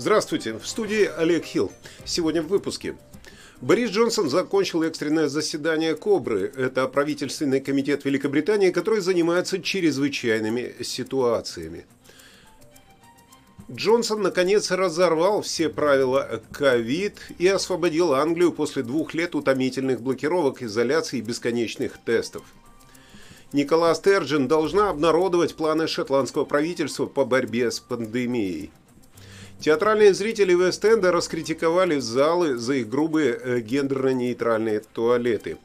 Здравствуйте, в студии Олег Хилл. Сегодня в выпуске. Борис Джонсон закончил экстренное заседание КОБРы. Это правительственный комитет Великобритании, который занимается чрезвычайными ситуациями. Джонсон наконец разорвал все правила ковид и освободил Англию после двух лет утомительных блокировок, изоляции и бесконечных тестов. Никола Стерджин должна обнародовать планы шотландского правительства по борьбе с пандемией. Театральные зрители Вест-Энда раскритиковали залы за их грубые э, гендерно-нейтральные туалеты.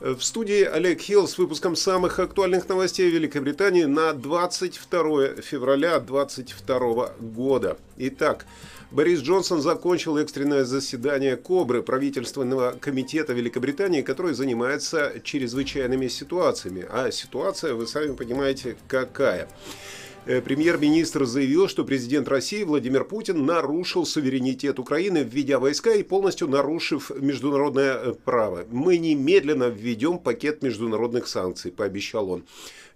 В студии Олег Хилл с выпуском самых актуальных новостей Великобритании на 22 февраля 2022 года. Итак, Борис Джонсон закончил экстренное заседание КОБРы, правительственного комитета Великобритании, который занимается чрезвычайными ситуациями. А ситуация, вы сами понимаете, какая. Э, премьер-министр заявил, что президент России Владимир Путин нарушил суверенитет Украины, введя войска и полностью нарушив международное э, право. Мы немедленно введем пакет международных санкций, пообещал он.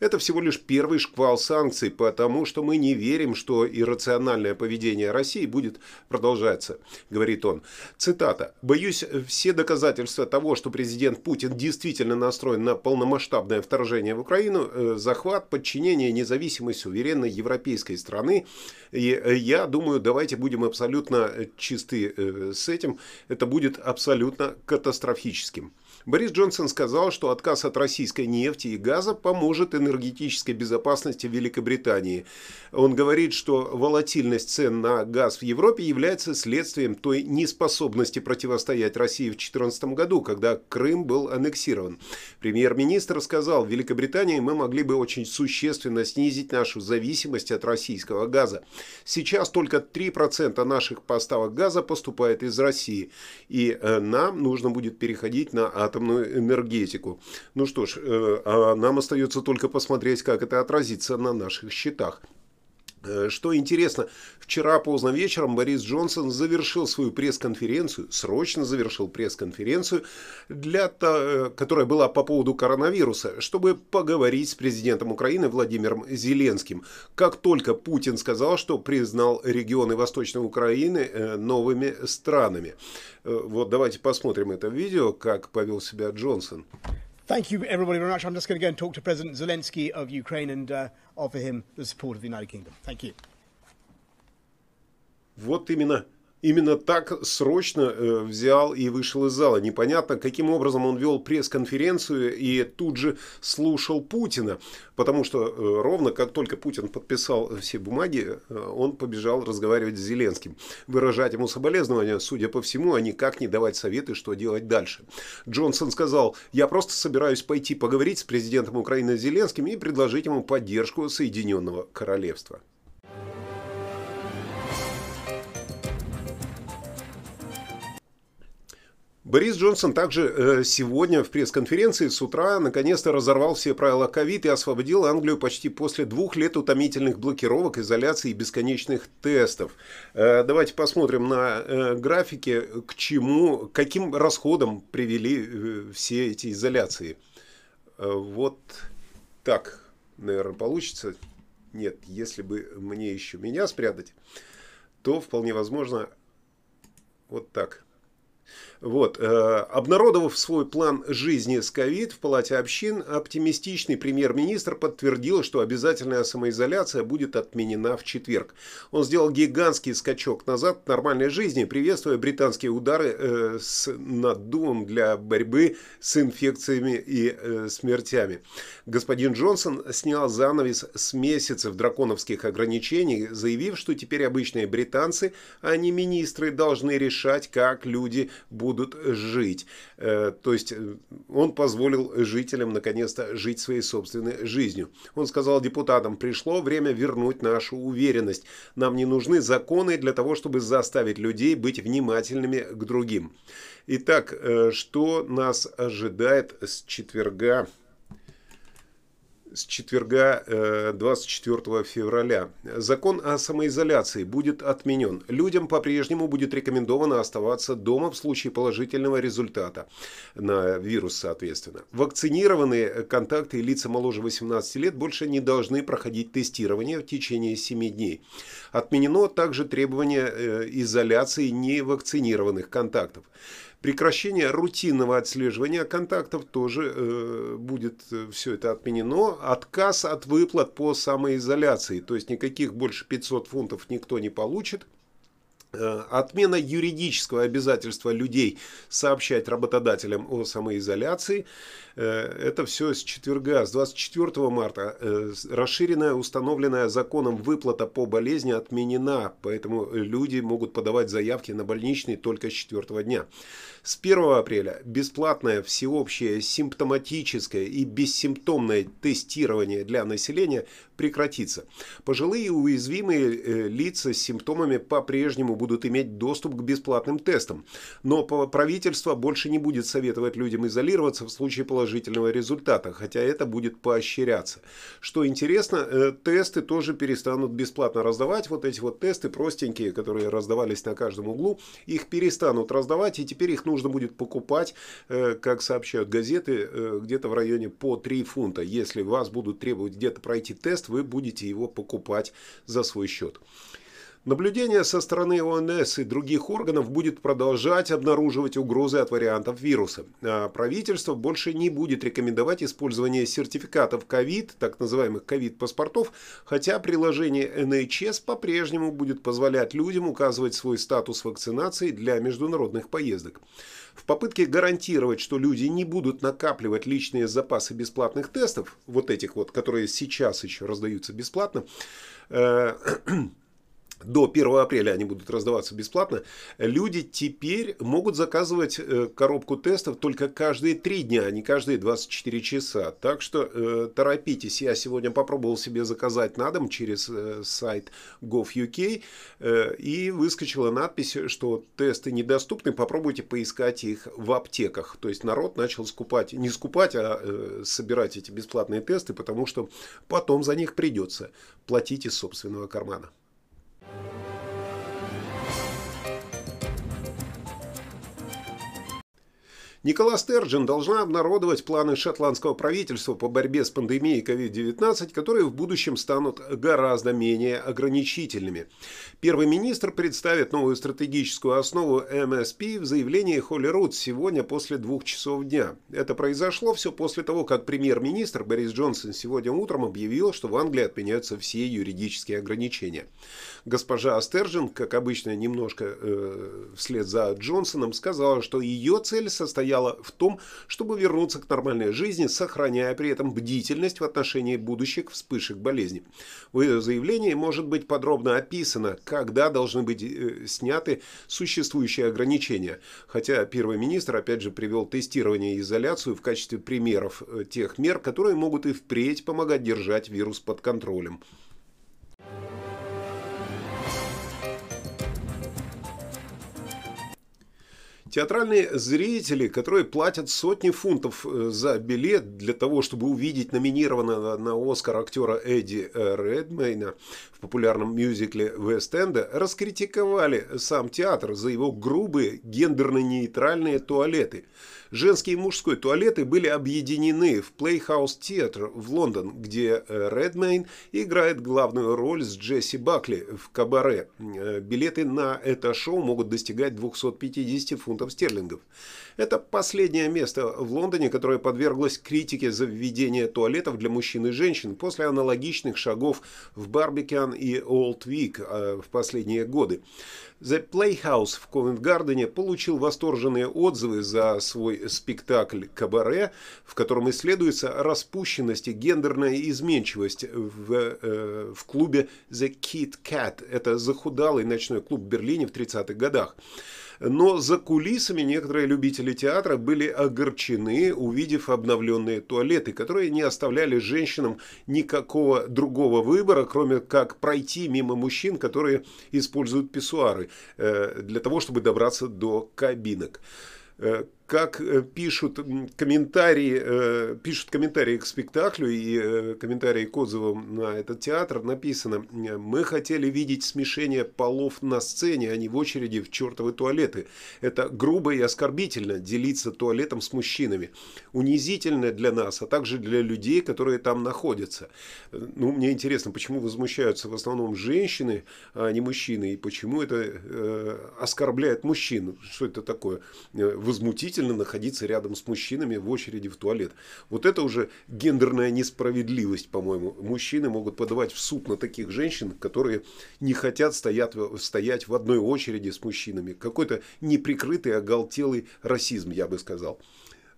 Это всего лишь первый шквал санкций, потому что мы не верим, что иррациональное поведение России будет продолжаться, говорит он. Цитата. «Боюсь, все доказательства того, что президент Путин действительно настроен на полномасштабное вторжение в Украину, э, захват, подчинение, независимость суверенной европейской страны, и э, я думаю, давайте будем абсолютно чисты э, с этим, это будет абсолютно катастрофическим». Борис Джонсон сказал, что отказ от российской нефти и газа поможет энергетической безопасности Великобритании. Он говорит, что волатильность цен на газ в Европе является следствием той неспособности противостоять России в 2014 году, когда Крым был аннексирован. Премьер-министр сказал, в Великобритании мы могли бы очень существенно снизить нашу зависимость от российского газа. Сейчас только 3% наших поставок газа поступает из России, и э, нам нужно будет переходить на атом атомную энергетику. Ну что ж, э, а нам остается только посмотреть, как это отразится на наших счетах. Э, что интересно, вчера поздно вечером Борис Джонсон завершил свою пресс-конференцию, срочно завершил пресс-конференцию, для, э, которая была по поводу коронавируса, чтобы поговорить с президентом Украины Владимиром Зеленским. Как только Путин сказал, что признал регионы Восточной Украины э, новыми странами. Вот давайте посмотрим это видео, как повел себя Джонсон. Thank you, everybody, very much. I'm just going to go and talk to President Zelensky of Ukraine and uh, offer him the support of the United Kingdom. Thank you. Вот именно именно так срочно э, взял и вышел из зала. Непонятно, каким образом он вел пресс-конференцию и тут же слушал Путина. Потому что э, ровно как только Путин подписал все бумаги, э, он побежал разговаривать с Зеленским. Выражать ему соболезнования, судя по всему, а никак не давать советы, что делать дальше. Джонсон сказал, я просто собираюсь пойти поговорить с президентом Украины Зеленским и предложить ему поддержку Соединенного Королевства. Борис Джонсон также э, сегодня в пресс-конференции с утра наконец-то разорвал все правила ковид и освободил Англию почти после двух лет утомительных блокировок, изоляции и бесконечных тестов. Э, давайте посмотрим на э, графике, к чему, каким расходам привели все эти изоляции. Вот так, наверное, получится. Нет, если бы мне еще меня спрятать, то вполне возможно вот так. Вот. Э, обнародовав свой план жизни с ковид в Палате общин, оптимистичный премьер-министр подтвердил, что обязательная самоизоляция будет отменена в четверг. Он сделал гигантский скачок назад к нормальной жизни, приветствуя британские удары э, с наддувом для борьбы с инфекциями и э, смертями. Господин Джонсон снял занавес с месяцев драконовских ограничений, заявив, что теперь обычные британцы, а не министры, должны решать, как люди будут будут жить. Э, то есть э, он позволил жителям наконец-то жить своей собственной жизнью. Он сказал депутатам, пришло время вернуть нашу уверенность. Нам не нужны законы для того, чтобы заставить людей быть внимательными к другим. Итак, э, что нас ожидает с четверга? С четверга 24 э, февраля. Закон о самоизоляции будет отменен. Людям по-прежнему будет рекомендовано оставаться дома в случае положительного результата на вирус, соответственно. Вакцинированные контакты и лица моложе 18 лет больше не должны проходить тестирование в течение 7 дней. Отменено также требование э, изоляции невакцинированных контактов. Прекращение рутинного отслеживания контактов тоже э, будет э, все это отменено. Отказ от выплат по самоизоляции, то есть никаких больше 500 фунтов никто не получит. Э, отмена юридического обязательства людей сообщать работодателям о самоизоляции. Э, это все с четверга, с 24 марта. Э, расширенная, установленная законом выплата по болезни отменена, поэтому люди могут подавать заявки на больничный только с четвертого дня. С 1 апреля бесплатное всеобщее симптоматическое и бессимптомное тестирование для населения прекратится. Пожилые и уязвимые э, лица с симптомами по-прежнему будут иметь доступ к бесплатным тестам, но правительство больше не будет советовать людям изолироваться в случае положительного результата, хотя это будет поощряться. Что интересно, э, тесты тоже перестанут бесплатно раздавать, вот эти вот тесты простенькие, которые раздавались на каждом углу, их перестанут раздавать, и теперь их нужно будет покупать, э, как сообщают газеты, где-то в районе по 3 фунта. Если вас будут требовать где-то пройти тест, вы будете его покупать за свой счет. Наблюдение со стороны ОНС и других органов будет продолжать обнаруживать угрозы от вариантов вируса. А правительство больше не будет рекомендовать использование сертификатов COVID, так называемых COVID-паспортов, хотя приложение NHS по-прежнему будет позволять людям указывать свой статус вакцинации для международных поездок. В попытке гарантировать, что люди не будут накапливать личные запасы бесплатных тестов, вот этих вот, которые сейчас еще раздаются бесплатно, э, до 1 апреля они будут раздаваться бесплатно, люди теперь могут заказывать э, коробку тестов только каждые 3 дня, а не каждые 24 часа. Так что э, торопитесь. Я сегодня попробовал себе заказать на дом через э, сайт gov.uk э, и выскочила надпись, что тесты недоступны, попробуйте поискать их в аптеках. То есть народ начал скупать, не скупать, а э, собирать эти бесплатные тесты, потому что потом за них придется платить из собственного кармана. Никола Стерджин должна обнародовать планы шотландского правительства по борьбе с пандемией COVID-19, которые в будущем станут гораздо менее ограничительными. Первый министр представит новую стратегическую основу МСП в заявлении Холли сегодня после двух часов дня. Это произошло все после того, как премьер-министр Борис Джонсон сегодня утром объявил, что в Англии отменяются все юридические ограничения. Госпожа Стерджен, как обычно, немножко э, вслед за Джонсоном, сказала, что ее цель состояла в том, чтобы вернуться к нормальной жизни, сохраняя при этом бдительность в отношении будущих вспышек болезни. В ее заявлении может быть подробно описано, когда должны быть э, сняты существующие ограничения. Хотя первый министр, опять же, привел тестирование и изоляцию в качестве примеров э, тех мер, которые могут и впредь помогать держать вирус под контролем. Театральные зрители, которые платят сотни фунтов э, за билет для того, чтобы увидеть номинированного на Оскар актера Эдди э, Редмейна в популярном мюзикле Вест-Энда, раскритиковали сам театр за его грубые гендерно-нейтральные туалеты – Женский и мужской туалеты были объединены в Playhouse Theatre в Лондон, где Редмейн играет главную роль с Джесси Бакли в «Кабаре». Э, билеты на это шоу могут достигать 250 фунтов стерлингов. Это последнее место в Лондоне, которое подверглось критике за введение туалетов для мужчин и женщин после аналогичных шагов в Барбикан и Олд Вик э, в последние годы. The Playhouse в Ковент-Гардене получил восторженные отзывы за свой спектакль «Кабаре», в котором исследуется распущенность и гендерная изменчивость в, э, в клубе The Kit Kat. Это захудалый ночной клуб в Берлине в 30-х годах. Но за кулисами некоторые любители театра были огорчены, увидев обновленные туалеты, которые не оставляли женщинам никакого другого выбора, кроме как пройти мимо мужчин, которые используют писсуары э, для того, чтобы добраться до кабинок. Как э, пишут комментарии, э, пишут комментарии к спектаклю и э, комментарии к отзывам на этот театр, написано, мы хотели видеть смешение полов на сцене, а не в очереди в чертовы туалеты. Это грубо и оскорбительно делиться туалетом с мужчинами. Унизительно для нас, а также для людей, которые там находятся. Ну, мне интересно, почему возмущаются в основном женщины, а не мужчины, и почему это э, оскорбляет мужчин. Что это такое? Возмутительно действительно находиться рядом с мужчинами в очереди в туалет. Вот это уже гендерная несправедливость, по-моему. Мужчины могут подавать в суд на таких женщин, которые не хотят стоять, стоять в одной очереди с мужчинами. Какой-то неприкрытый, оголтелый расизм, я бы сказал.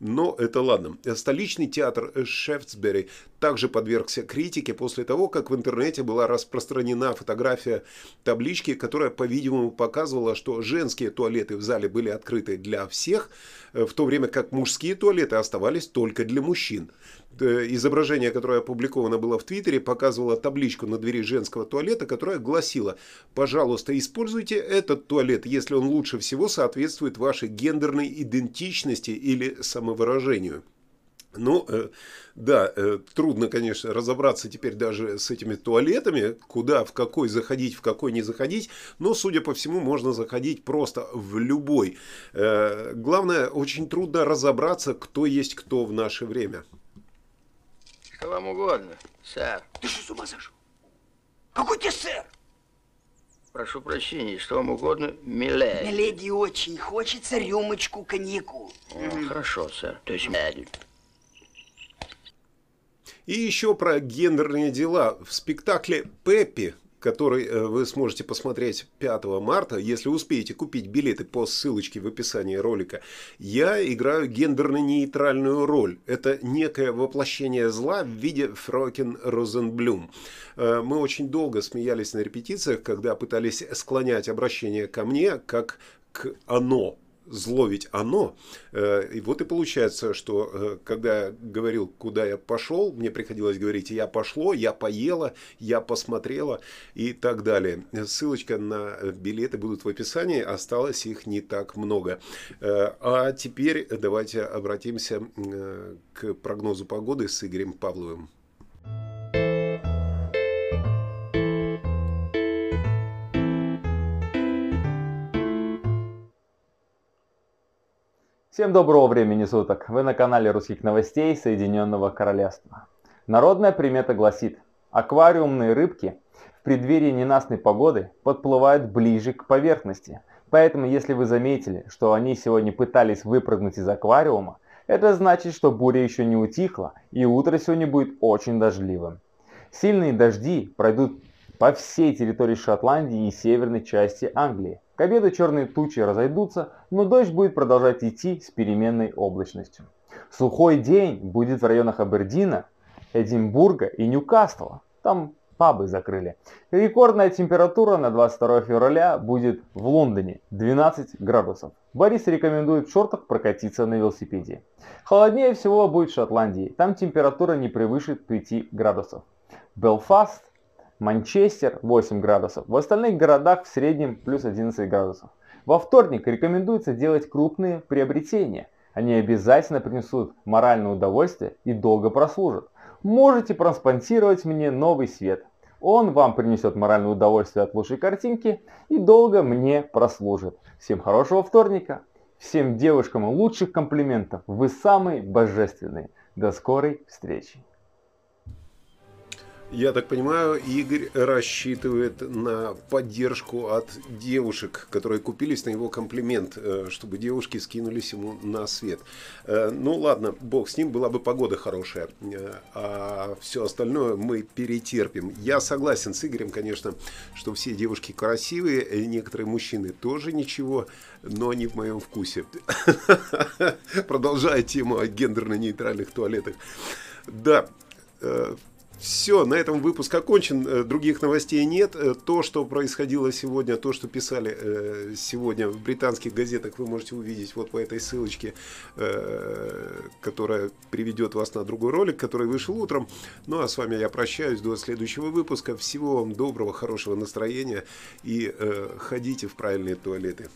Но это ладно. Столичный театр Шефтсбери также подвергся критике после того, как в интернете была распространена фотография таблички, которая, по-видимому, показывала, что женские туалеты в зале были открыты для всех, э, в то время как мужские туалеты оставались только для мужчин. Э, изображение, которое опубликовано было в Твиттере, показывало табличку на двери женского туалета, которая гласила «Пожалуйста, используйте этот туалет, если он лучше всего соответствует вашей гендерной идентичности или самовыражению». Ну, э, да, э, трудно, конечно, разобраться теперь даже с этими туалетами, куда, в какой заходить, в какой не заходить, но, судя по всему, можно заходить просто в любой. Главное, очень трудно разобраться, кто есть кто в наше время. Что вам угодно, сэр? Ты что, с ума сошел? Какой тебе сэр? Прошу прощения, что вам угодно, миледи? Миледи очень хочется рюмочку коньяку. О, Хорошо, сэр. То есть миледи. И еще про гендерные дела. В спектакле «Пеппи» который э, вы сможете посмотреть 5 марта, если успеете купить билеты по ссылочке в описании ролика, я играю гендерно-нейтральную роль. Это некое воплощение зла в виде Фрокен Розенблюм. Э, мы очень долго смеялись на репетициях, когда пытались склонять обращение ко мне как к «оно», зловить оно. Э, и вот и получается, что э, когда говорил, куда я пошел, мне приходилось говорить, я пошло, я поела, я посмотрела и так далее. Ссылочка на билеты будут в описании, осталось их не так много. Э, а теперь давайте обратимся к прогнозу погоды с Игорем Павловым. Всем доброго времени суток! Вы на канале русских новостей Соединенного Королевства. Народная примета гласит, аквариумные рыбки в преддверии ненастной погоды подплывают ближе к поверхности. Поэтому если вы заметили, что они сегодня пытались выпрыгнуть из аквариума, это значит, что буря еще не утихла и утро сегодня будет очень дождливым. Сильные дожди пройдут по всей территории Шотландии и северной части Англии. К обеду черные тучи разойдутся, но дождь будет продолжать идти с переменной облачностью. Сухой день будет в районах Абердина, Эдинбурга и Ньюкасла. Там пабы закрыли. Рекордная температура на 22 февраля будет в Лондоне 12 градусов. Борис рекомендует в шортах прокатиться на велосипеде. Холоднее всего будет в Шотландии. Там температура не превышит 5 градусов. Белфаст Манчестер 8 градусов, в остальных городах в среднем плюс 11 градусов. Во вторник рекомендуется делать крупные приобретения. Они обязательно принесут моральное удовольствие и долго прослужат. Можете проспонсировать мне новый свет. Он вам принесет моральное удовольствие от лучшей картинки и долго мне прослужит. Всем хорошего вторника. Всем девушкам лучших комплиментов. Вы самые божественные. До скорой встречи. Я так понимаю, Игорь рассчитывает на поддержку от девушек, которые купились на его комплимент, э, чтобы девушки скинулись ему на свет. Э, ну ладно, бог с ним, была бы погода хорошая, э, а все остальное мы перетерпим. Я согласен с Игорем, конечно, что все девушки красивые, некоторые мужчины тоже ничего, но не в моем вкусе. Продолжая тему о гендерно-нейтральных туалетах. Да, все, на этом выпуск окончен. Э, других новостей нет. Э, то, что происходило сегодня, то, что писали э, сегодня в британских газетах, вы можете увидеть вот по этой ссылочке, которая приведет вас на другой ролик, который вышел утром. Ну а с вами я прощаюсь до следующего выпуска. Всего вам доброго, хорошего настроения и ходите в правильные туалеты.